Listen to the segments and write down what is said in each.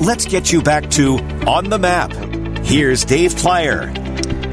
let's get you back to On the Map. Here's Dave Plier.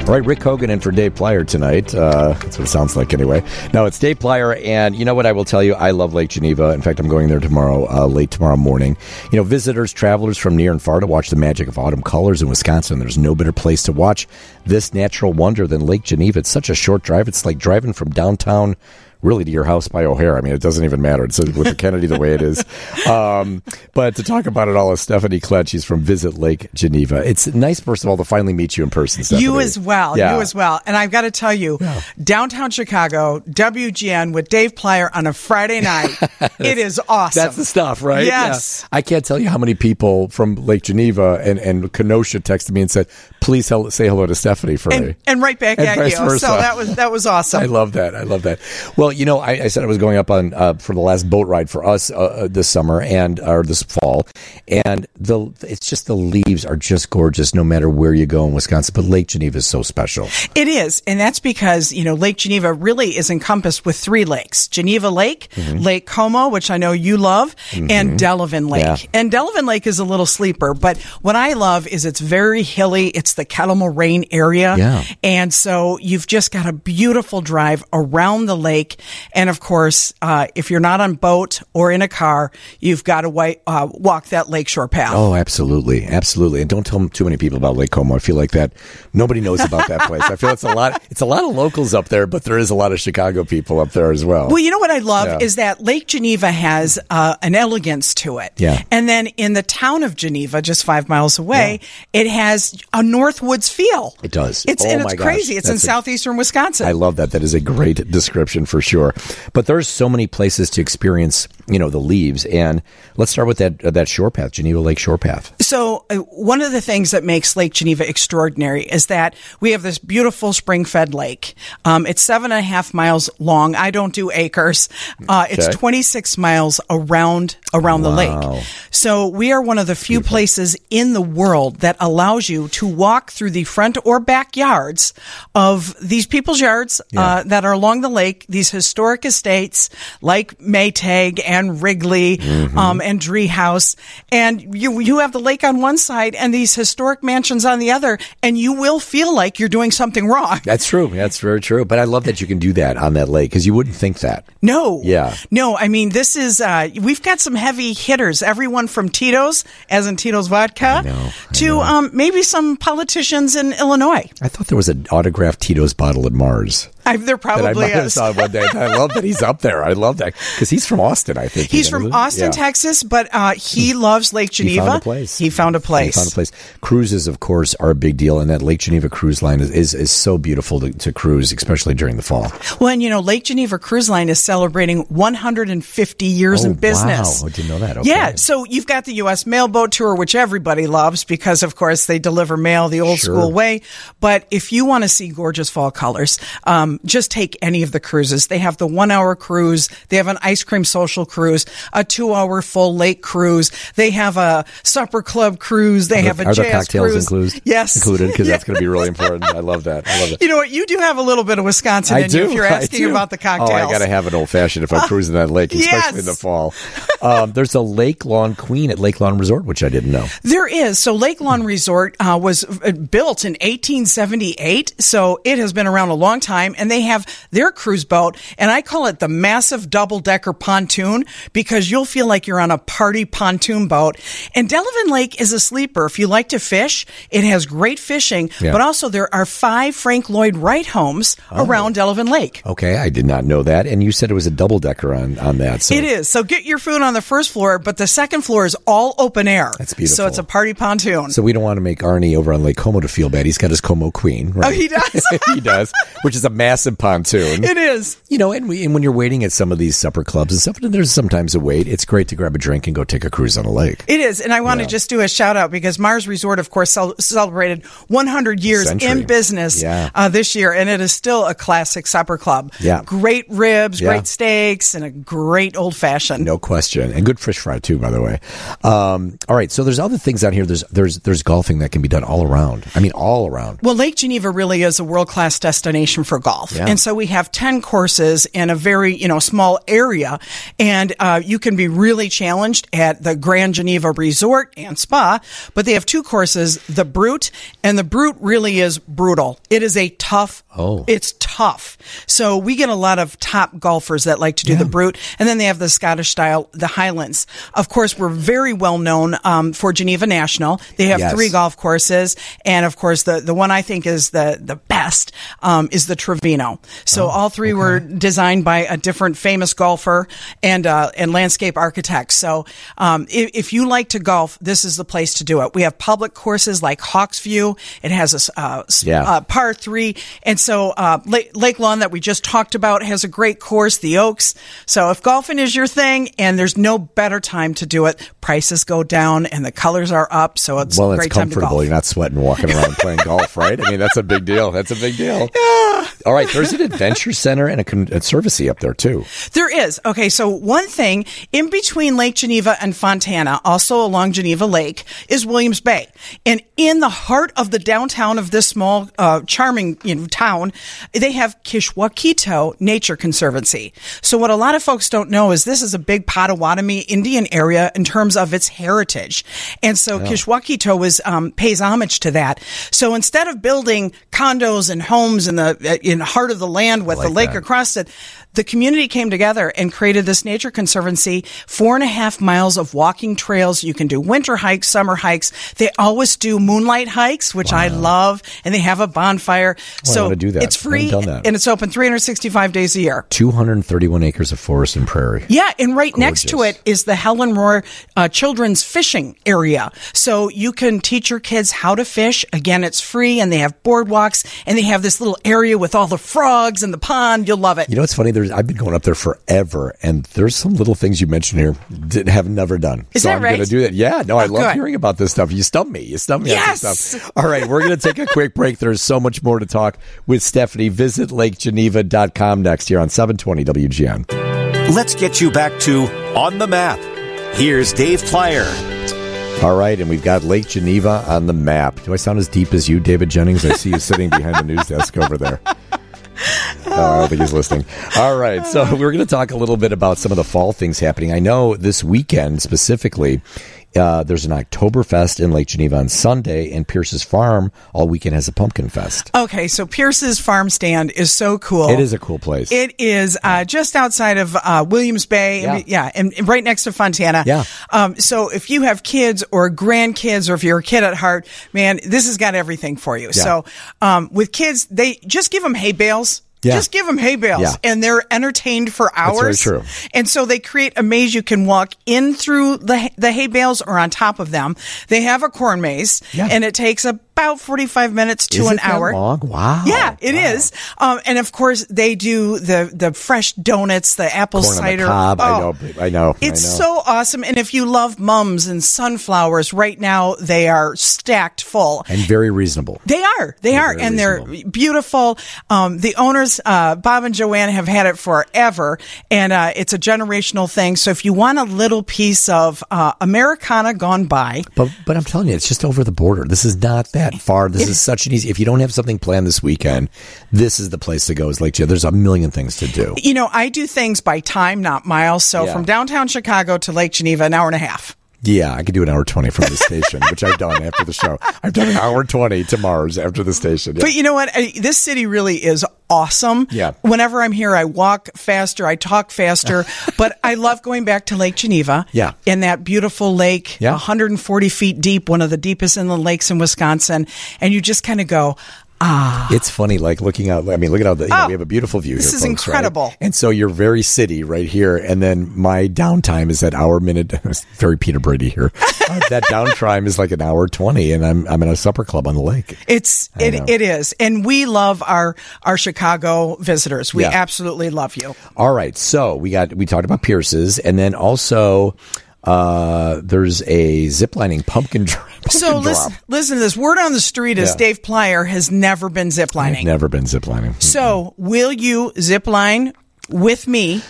All right, Rick Hogan in for Dave Plier tonight. Uh, that's what it sounds like anyway. No, it's Dave Plier, and you know what I will tell you? I love Lake Geneva. In fact, I'm going there tomorrow, uh, late tomorrow morning. You know, visitors, travelers from near and far to watch the magic of autumn colors in Wisconsin. There's no better place to watch this natural wonder than Lake Geneva. It's such a short drive. It's like driving from downtown really to your house by O'Hare. I mean, it doesn't even matter. It's with the Kennedy the way it is. Um, but to talk about it all is Stephanie Klett. She's from Visit Lake Geneva. It's nice, first of all, to finally meet you in person. Stephanie. You as well. Yeah. You as well. And I've got to tell you, downtown Chicago, WGN with Dave Plier on a Friday night, it is awesome. That's the stuff, right? Yes. Yeah. I can't tell you how many people from Lake Geneva and, and Kenosha texted me and said, please hel- say hello to Stephanie for and, me. and right back And at you. versa. So that was that was awesome. I love that. I love that. Well, you know, I, I said I was going up on uh, for the last boat ride for us uh, uh, this summer and or this fall, and the it's just the leaves are just gorgeous no matter where you go in Wisconsin. But Lake Geneva is so special. It is, and that's because you know Lake Geneva really is encompassed with three lakes: Geneva Lake, Lake Como, which I know you love, and Delavan Lake. Yeah. And Delavan Lake is a little sleeper, but what I love is it's very hilly. It's the Kettle Moraine area, Yeah. and so you've just got a beautiful drive around the lake. And of course, uh, if you're not on boat or in a car, you've got to wa- uh, walk that lakeshore path. Oh, absolutely, absolutely. And don't tell too many people about Lake Como. I feel like that nobody knows about that place. I feel it's a lot. It's a lot of locals up there, but there is a lot of Chicago people up there as well. Well, you know what I love Yeah. is that Lake Geneva has uh, an elegance to it. Yeah. And then in the town of Geneva, just five miles away, it has a Northwoods feel. It does. It's Oh and it's gosh. crazy. It's in a- southeastern Wisconsin. I love that. That is a great description for sure. But there's so many places to experience, you know, the leaves. And let's start with that uh, that shore path, Geneva Lake Shore Path. So, uh, one of the things that makes Lake Geneva extraordinary is that we have this beautiful spring fed lake. Um, it's seven and a half miles long. I don't do acres. Uh, it's Okay. 26 miles around around the lake. So, we are one of the few places in the world that allows you to walk through the front or backyards of these people's yards uh, that are along the lake, these historic estates like Maytag and Wrigley Mm-hmm. um, and Driehaus. And you, you have the lake on one side and these historic mansions on the other, and you will feel like you're doing something wrong. That's true. That's very true. But I love that you can do that on that lake because you wouldn't think that. No. Yeah. No, I mean, this is, uh, we've got some heavy hitters. Everyone from Tito's, as in Tito's Vodka, know, I to Um, maybe some politicians in Illinois. I thought there was an autographed Tito's bottle at Mars. I, there That I probably might have saw one day. I love that he's up there. I love that because he's from Austin. I think He's from? Austin, Yeah. Texas, but uh, he loves Lake He Geneva. found a place. He found a place. He found a place. Cruises, of course, are a big deal, and that Lake Geneva cruise line is, is, is so beautiful to, to cruise, especially during the fall. Well, and you know, Lake Geneva Cruise Line is celebrating 150 years Oh, in business. wow. I didn't know that. Okay. Yeah, so you've got the U.S. Mailboat Tour, which everybody loves because, of course, they deliver mail the old Sure. school way. But if you want to see gorgeous fall colors, um, just take any of the cruises. They have the one-hour cruise, they have an ice cream social cruise, a two-hour full lake cruise, they have a supper club cruise, they have a are jazz cocktails cruise. included? Yes, included because Yeah. that's going to be really important. I love that. I love that. You know what? You do have a little bit of Wisconsin I in do. you if you're asking about the cocktails. Oh, I got to have an old fashioned if I'm cruising that lake, especially Yes. in the fall. Um, there's a Lake Lawn Queen at Lake Lawn Resort, which I didn't know. There is. So Lake Lawn Resort uh, was uh, built in 1878. So it has been around a long time and they have their cruise boat and I call it the massive double decker pontoon because you'll feel like you're on a party pontoon boat. And Delavan Lake is a sleeper. If you like to fish, it has great fishing, Yeah. but also there are five Frank Lloyd Wright homes Oh. around Delavan Lake. Okay, I did not know that. And you said it was a double decker on, on that. So It is. So get your food on the first floor, but the second floor is all open air. That's beautiful. So it's a party pontoon. So we don't want to make Arnie over on Lake Como to feel bad. He's got his Como Queen, oh, right? oh, he does. he does, which is a massive pontoon. it is. You know, and, we, and when you're waiting at some of these supper clubs and stuff, and there's sometimes a wait. It's great to grab a drink and go take a cruise on a lake. It is, and I want to just do a shout out because Mars Resort, of course, cel- celebrated 100 years Century. in business Yeah. uh, this year, and it is still a classic supper club. Yeah. great ribs, Yeah. great steaks, and a great old fashioned. No question, and good fish fry too, by the way. Um, all right, so there's other things out here. There's there's there's golfing that can be done all around. I mean, all around. Well, Lake Geneva really is a world class destination for golf. Yeah. And so we have 10 courses in a very, you know, small area. And uh, you can be really challenged at the Grand Geneva Resort and Spa, but they have two courses, the Brute, and the Brute really is brutal. It is a tough, Oh. it's tough. So we get a lot of top golfers that like to do the Brute, and then they have the Scottish style, the Highlands. Of course, we're very well known um, for Geneva National. They have Yes. three golf courses, and of course, the the one I think is the the best um, is the Trevino. So all three were designed by a different famous golfer and uh, and landscape architects. So um, if, if you like to golf, this is the place to do it. We have public courses like Hawksview. It has a uh, Yeah. uh, par three, and so uh, Lake, Lake Lawn that we just talked about has a great course, the Oaks. So if golfing is your thing, and there's no better time to do it, prices go down and the colors are up, so it's Well, a it's great time to comfortable. You're not sweating walking around playing golf, right? I mean, that's a big deal. That's a big deal. All right, there's an adventure center and a, con- a servicey up there too. There is. Okay, so one thing in between Lake Geneva and Fontana, also along Geneva Lake, is Williams Bay. And in the heart of the downtown of this small, uh, charming you know, town, they have Kishwauketoe Nature Conservancy. So what a lot of folks don't know is this is a big Potawatomi Indian area in terms of its heritage. And so Kishwauketoe is, um, pays homage to that. So instead of building condos and homes in the, in the heart of the land with like the lake that. across it, the community came together and created this nature conservancy, four and a half miles of walking trails. You can do winter hikes, summer hikes. They always do moonlight hikes, which I love, and they have a bonfire. I so wanna do that. it's free and it's open 365 days a year. 231 acres of forest and prairie. Yeah, and right next to it is the Helen Rohr uh, Children's Fishing Area. So you can teach your kids how to fish. Again, it's free, and they have boardwalks, and they have this little area with all the frogs and the pond. You'll love it. You know, it's funny. There's I've been going up there forever, and there's some little things you mentioned here that have never done. Is so that I'm right? going to do that. Yeah, no, I Oh, love good. hearing about this stuff. You stump me. You stump me on Yes! this stuff. All right, we're going to take a quick break. There's so much more to talk with Stephanie. Visit LakeGeneva.com next here on 720 WGN. Let's get you back to On the Map. Here's Dave Plier. All right, and we've got Lake Geneva on the map. Do I sound as deep as you, David Jennings? I see you sitting behind the news desk over there. Oh, I don't think he's listening. All right, so we're going to talk a little bit about some of the fall things happening. I know this weekend specifically, uh, there's an Oktoberfest in Lake Geneva on Sunday, and Pierce's Farm all weekend has a pumpkin fest. Okay, so Pierce's farm stand is so cool. It is a cool place. It is uh, just outside of uh, Williams Bay. Yeah. and, yeah, and, and right next to Fontana. Yeah. Um, so if you have kids or grandkids, or if you're a kid at heart, man, this has got everything for you. So um, with kids, they just give them hay bales. Yeah. Just give them hay bales, Yeah. and they're entertained for hours. That's very true. And so they create a maze you can walk in through the the hay bales or on top of them. They have a corn maze, Yeah. and it takes about forty five minutes to Is an hour. long? Wow. Yeah, it Wow. is. Um, and of course, they do the the fresh donuts, the apple Corn on the cider. cob. I Oh, know. I know. It's I know. so awesome. And if you love mums and sunflowers, right now they are stacked full. and very reasonable. They are. They are. very And they're beautiful. Um, the owners, uh, Bob and Joanne, have had it forever. And uh, it's a generational thing. So if you want a little piece of uh, Americana gone by, But but I'm telling you, it's just over the border. This is not that far. This is such an easy. If you don't have something planned this weekend, this is the place to go. Is Lake Geneva. There's a million things to do. you know, I do things by time, not miles. So Yeah. from downtown Chicago to Lake Geneva, an hour and a half. Yeah, I could do an hour twenty from the station, which I've done after the show. I've done an hour twenty to Mars after the station. Yeah. But you know what? This city really is awesome. Yeah. Whenever I'm here, I walk faster, I talk faster, but I love going back to Lake Geneva. Yeah. In that beautiful lake, Yeah. 140 feet deep, one of the deepest inland lakes in Wisconsin. And you just kind of go, ah. It's funny, like looking out. I mean, look at how the, you know, Oh, we have a beautiful view this here. is folks, right? incredible. And so you're very city right here, and then my downtime is at hour minute. it's very Peter Brady here. Uh, that downtime is like an hour twenty, and I'm I'm in a supper club on the lake. It's I know. it, it is, and we love our our Chicago visitors. We Yeah. absolutely love you. All right, so we got we talked about Pierce's, and then also uh, there's a ziplining pumpkin, So drop. listen, listen to this. Word on the street is Yeah. Dave Plier has never been ziplining. I've never been ziplining. So, will you zipline with me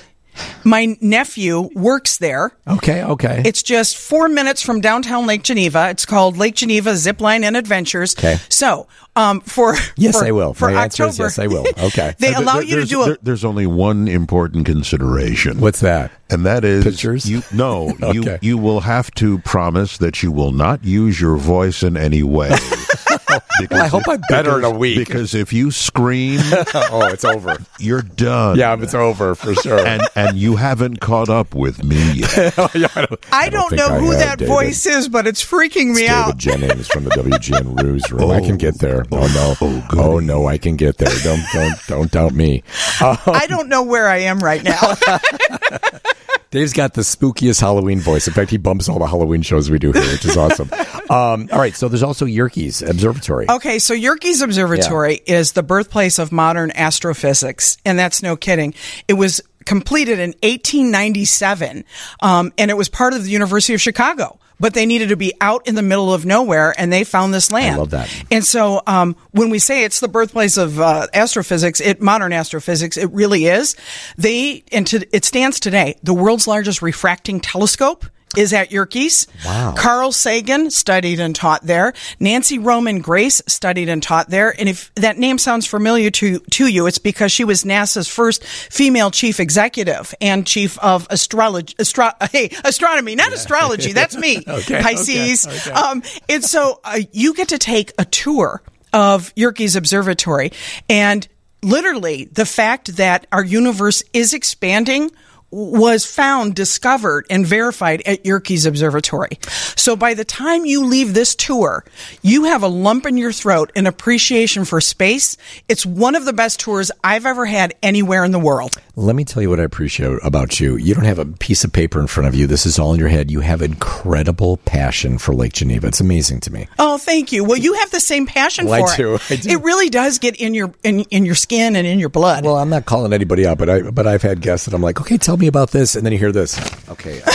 My nephew works there. Okay, okay. It's just four minutes from downtown Lake Geneva. It's called Lake Geneva Zipline and Adventures. Okay. So, um, for Yes, for, I will. for My October. is yes, I will. Okay. they Uh, allow there- you to do a there- there's only one important consideration. What's that? And that is Pictures? You no, Okay. you you will have to promise that you will not use your voice in any way. Because I hope I'm better in a week. Because if you scream, oh, it's over. you're done. Yeah, it's over for sure. and and you haven't caught up with me yet. Oh, I don't think know I who have, that David. voice is, but it's freaking me out. David Jennings from the WGN Ruse Room. I can get there. Oh, no. oh, oh, oh, no, I can get there. Don't don't don't doubt me. I don't know where I am right now. Dave's got the spookiest Halloween voice. In fact, he bumps all the Halloween shows we do here, which is awesome. Um, all right, so there's also Yerkes Observatory. Okay, so Yerkes Observatory is the birthplace of modern astrophysics, and that's no kidding. It was completed in 1897, um, and it was part of the University of Chicago. But they needed to be out in the middle of nowhere, and they found this land. I love that. And so, um, when we say it's the birthplace of uh, astrophysics, it modern astrophysics, it really is. They and to, it stands today the world's largest refracting telescope is at Yerkes. Wow. Carl Sagan studied and taught there. Nancy Roman Grace studied and taught there. And if that name sounds familiar to, to you, it's because she was NASA's first female chief executive and chief of astrology, astro- hey, astronomy, not astrology. That's me. Okay, Pisces. okay, okay. Um, and so uh, you get to take a tour of Yerkes Observatory and literally the fact that our universe is expanding was found, discovered, and verified at Yerkes Observatory. So by the time you leave this tour, you have a lump in your throat, an appreciation for space. It's one of the best tours I've ever had anywhere in the world. Let me tell you what I appreciate about you. You don't have a piece of paper in front of you. This is all in your head. You have incredible passion for Lake Geneva. It's amazing to me. Oh, thank you. Well, you have the same passion Well, I for do. it. I do. It really does get in your in, in your skin and in your blood. Well, I'm not calling anybody out, but I but I've had guests that I'm like, okay, tell me about this, and then you hear this. Okay, um,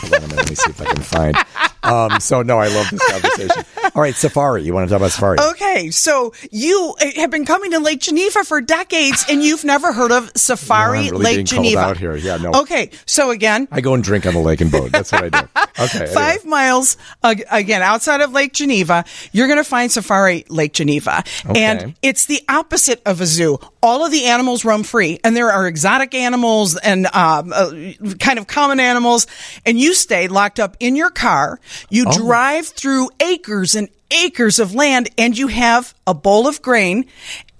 hold on a minute. Let me see if I can find. Um, so no, I love this conversation. All right, Safari. You want to talk about Safari? Okay, so you uh, have been coming to Lake Geneva for decades, and you've never heard of Safari No, really Lake Geneva. out here. Yeah, no. Okay, so again, I go and drink on the lake and boat. That's what I do. Okay. anyway. Five miles uh, again outside of Lake Geneva, you're going to find Safari Lake Geneva, Okay. and it's the opposite of a zoo. All of the animals roam free, and there are exotic animals and um, uh, kind of common animals, and you stay locked up in your car. You Oh. drive through acres and acres of land, and you have a bowl of grain.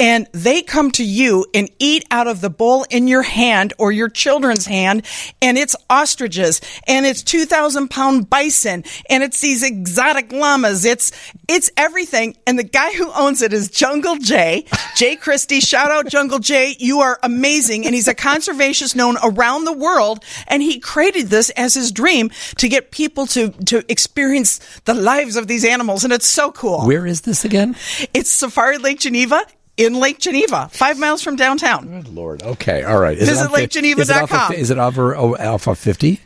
And they come to you and eat out of the bowl in your hand or your children's hand. And it's ostriches and it's 2,000 pound bison and it's these exotic llamas. It's, it's everything. And the guy who owns it is Jungle Jay. Jay Christie. Shout out Jungle Jay. You are amazing. And he's a conservationist known around the world. And he created this as his dream to get people to, to experience the lives of these animals. And it's so cool. Where is this again? It's Safari Lake Geneva in Lake Geneva, five miles from downtown. Good Lord. Okay. All right. Is it Visit lakegeneva.com. Is it off of- Is it over Alpha 50?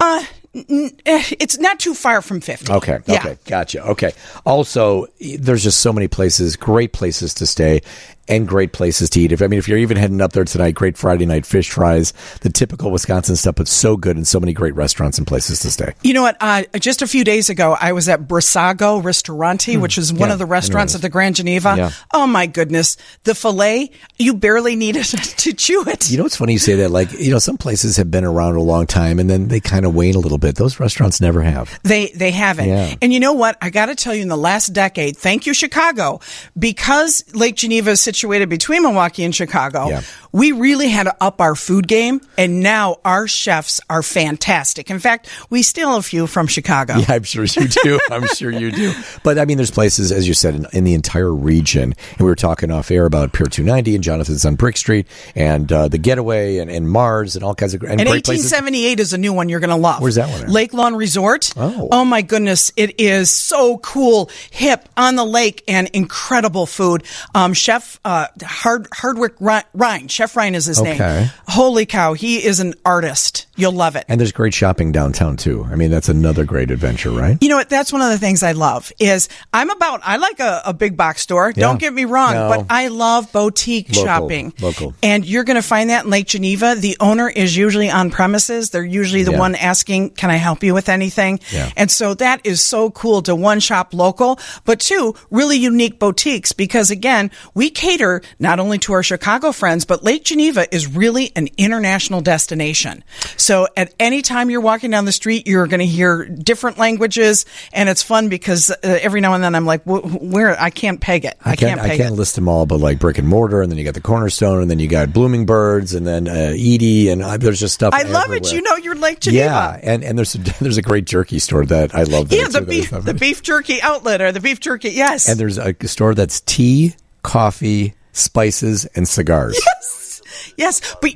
Uh, n- eh, it's not too far from 50. Okay. Yeah. Okay. Gotcha. Okay. Also, there's just so many places, great places to stay and great places to eat. If I mean, if you're even heading up there tonight, great Friday night fish fries, the typical Wisconsin stuff, but so good and so many great restaurants and places to stay. You know what? Uh, just a few days ago, I was at Brissago Ristorante, which is one Yeah, of the restaurants at the Grand Geneva. Yeah. Oh my goodness. The filet, you barely needed to chew it. You know what's funny you say that? Like, you know, some places have been around a long time and then they kind of wane a little bit. Those restaurants never have. They they haven't. Yeah. And you know what? I got to tell you, in the last decade, thank you Chicago, because Lake Geneva is situated between Milwaukee and Chicago. Yeah. We really had to up our food game, and now our chefs are fantastic. In fact, we steal a few from Chicago. Yeah, I'm sure you do. I'm sure you do. But I mean, there's places, as you said, in, in the entire region. And we were talking off air about Pier 290 and Jonathan's on Brick Street and uh, the Getaway and, and Mars and all kinds of and, And great places. 1878 is a new one you're going to love. Where's that one at? Lake Lawn Resort. Oh. oh my goodness. It is so cool, hip, on the lake, and incredible food. Um, Chef uh, Hard, Hardwick Ryan, Chef Ryan is his Okay. name. Holy cow, he is an artist. You'll love it. And there's great shopping downtown too. I mean, that's another great adventure, right? You know what? That's one of the things I love is I'm about, I like a, a big box store. Yeah. Don't get me wrong, No. but I love boutique Local, shopping. local. And you're going to find that in Lake Geneva. The owner is usually on premises. They're usually the Yeah. one asking, can I help you with anything? Yeah. And so that is so cool to one shop local, but two really unique boutiques because again, we cater not only to our Chicago friends, but Lake Geneva is really an international destination. So at any time you're walking down the street, you're going to hear different languages and it's fun because uh, every now and then I'm like, where I can't peg it. I, can't, I peg can't it. list them all, but like brick and mortar, and then you got the cornerstone, and then you got blooming birds, and then uh, Edie, and uh, there's just stuff. I love it. You know, you're Lake Geneva. Yeah, and and there's there's a great jerky store that I love. There Yeah, the that beef, the beef jerky outlet or the beef jerky. Yes. And there's a store that's tea, coffee, spices, and cigars. Yes, yes. But,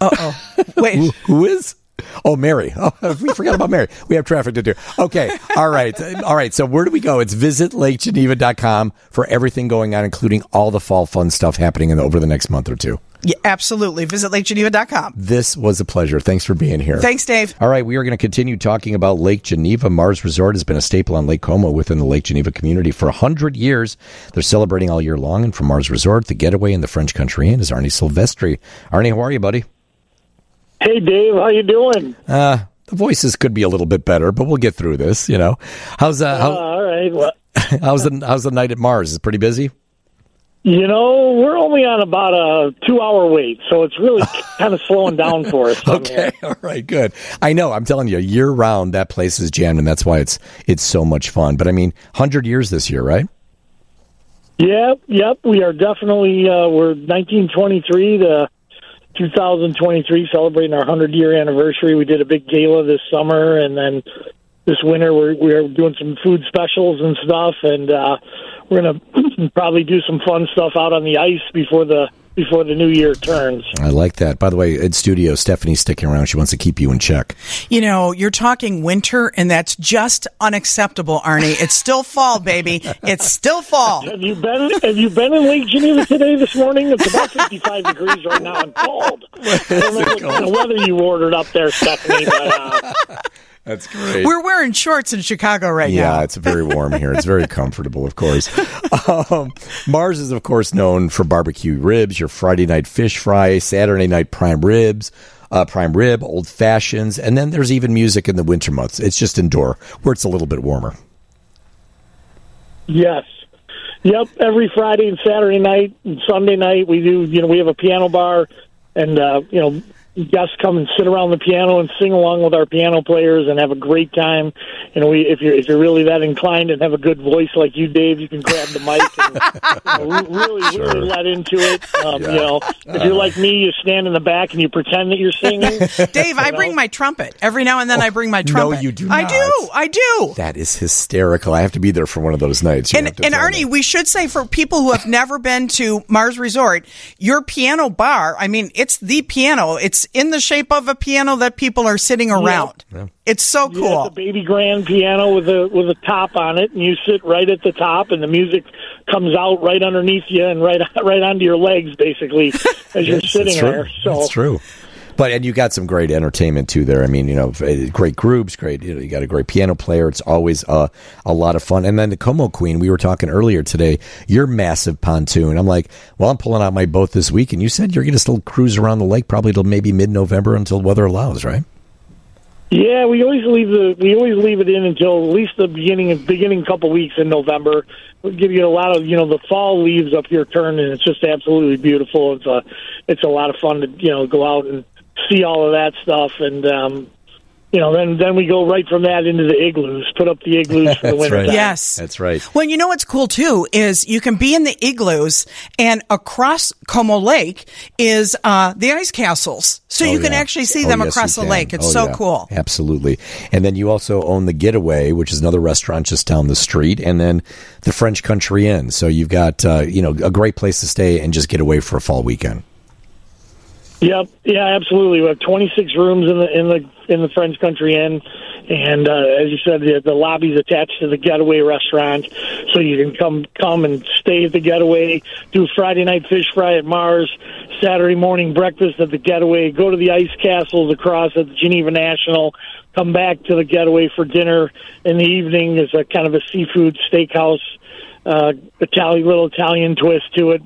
uh oh. Wait. Who- who is? Oh, Mary. Oh, we forgot about Mary. We have traffic to do. Okay. All right. All right. So where do we go? It's visitlakegeneva.com for everything going on, including all the fall fun stuff happening in the, over the next month or two. Yeah, absolutely. Visit lakegeneva.com. This was a pleasure. Thanks for being here. Thanks, Dave. All right, we are going to continue talking about Lake Geneva. Mars Resort has been a staple on Lake Como within the Lake Geneva community for 100 years. They're celebrating all year long. And from Mars Resort, the getaway in the French Country Inn is Arnie Silvestri. Arnie, how are you, buddy? Hey Dave, how you doing? Uh, the voices could be a little bit better, but we'll get through this. You know, how's uh, Uh, how, all right. Well, how's the how's the night at Mars? Is it pretty busy? you know, we're only on about a two-hour wait, so it's really kind of slowing down for us. Okay, all right, good. I know. I'm telling you, year round that place is jammed, and that's why it's it's so much fun. But I mean, hundred years this year, right? Yep, yep. We are definitely uh, we're 1923 to 2023, celebrating our 100-year anniversary. We did a big gala this summer, and then this winter we're we're doing some food specials and stuff, and uh, we're gonna probably do some fun stuff out on the ice before the before the new year turns. I like that. By the way, in studio, Stephanie's sticking around. She wants to keep you in check. You know, you're talking winter, and that's just unacceptable, Arnie. It's still fall, baby. It's still fall. Have you been? Have you been in Lake Geneva today? This morning, it's about fifty-five degrees right now and cold. I don't know what kind of weather you ordered up there, Stephanie. But, uh, That's great. We're wearing shorts in Chicago right yeah, now. Yeah, it's very warm here. It's very comfortable, of course. Um, Mars is, of course, known for barbecue ribs, your Friday night fish fry, Saturday night prime ribs, uh, prime rib, old fashions, and then there's even music in the winter months. It's just indoor, where it's a little bit warmer. yes, yep. Every Friday and Saturday night and Sunday night, we do. You know, we have a piano bar, and uh, you know, guests come and sit around the piano and sing along with our piano players and have a great time. You know, we if you're if you're really that inclined and have a good voice like you, Dave, you can grab the mic and you know, re- really really let into it. Um, You know, if you're like me, you stand in the back and you pretend that you're singing. Dave, I bring my trumpet. Every now and then I bring my trumpet. Oh, you do I not. do. I do. That is hysterical. I have to be there for one of those nights. You And, have to and tell Arnie, me. we should say for people who have never been to Mars Resort, your piano bar, I mean, it's the piano. It's in the shape of a piano that people are sitting around. It's so Yeah, cool. it's a baby grand piano with a with a top on it, and you sit right at the top, and the music comes out right underneath you and right right onto your legs, basically, as you're Yes, sitting it's true. there. So That's true. But and you got some great entertainment too there. I mean, you know, great groups, great. You know, you got a great piano player. It's always uh, a lot of fun. And then the Como Queen, we were talking earlier today. Your massive pontoon. I'm like, well, I'm pulling out my boat this week, and you said you're going to still cruise around the lake probably till maybe mid November until weather allows, right? Yeah, we always leave the we always leave it in until at least the beginning beginning couple weeks in November. We'll give you a lot of you know the fall leaves up your turn, and it's just absolutely beautiful. It's a it's a lot of fun to you know go out and see all of that stuff, and um, you know then then we go right from that into the igloos. Put up the igloos for the That's winter. right. Yes. That's right. Well, you know what's cool too is you can be in the igloos, and across Como Lake is uh, the ice castles, so Oh, you can yeah. actually see Oh, them yes, across the can. lake. It's Oh, so yeah. cool. Absolutely. And then you also own the Getaway, which is another restaurant just down the street, and then the French Country Inn. So you've got uh, you know a great place to stay and just get away for a fall weekend. Yep. Yeah, absolutely. We have 26 rooms in the in the in the French Country Inn, And uh, as you said, the, the lobby's attached to the Getaway restaurant, so you can come come and stay at the Getaway, do Friday night fish fry at Mars, Saturday morning breakfast at the Getaway, go to the ice castles across at the Geneva National, come back to the Getaway for dinner in the evening. Is a kind of a seafood steakhouse, uh, Italian little Italian twist to it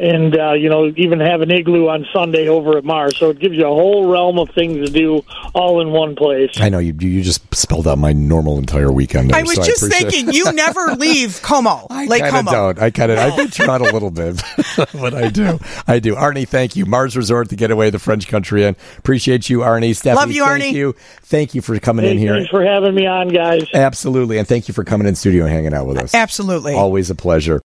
and uh, you know even have an igloo on Sunday over at Mars. So it gives you a whole realm of things to do all in one place. I know you. You just spelled out my normal entire weekend. There, I was so just appreciate- thinking, you never leave Como, I Lake kind of don't. I kind of. I venture out a little bit, but I do. I do. Arnie, thank you. Mars Resort, the getaway, the French Country and Appreciate you, Arnie. Stephanie, Love you, thank Arnie. you. Thank you for coming in here. Thanks for having me on, guys. Absolutely, and thank you for coming in studio and hanging out with us. Absolutely. Always a pleasure.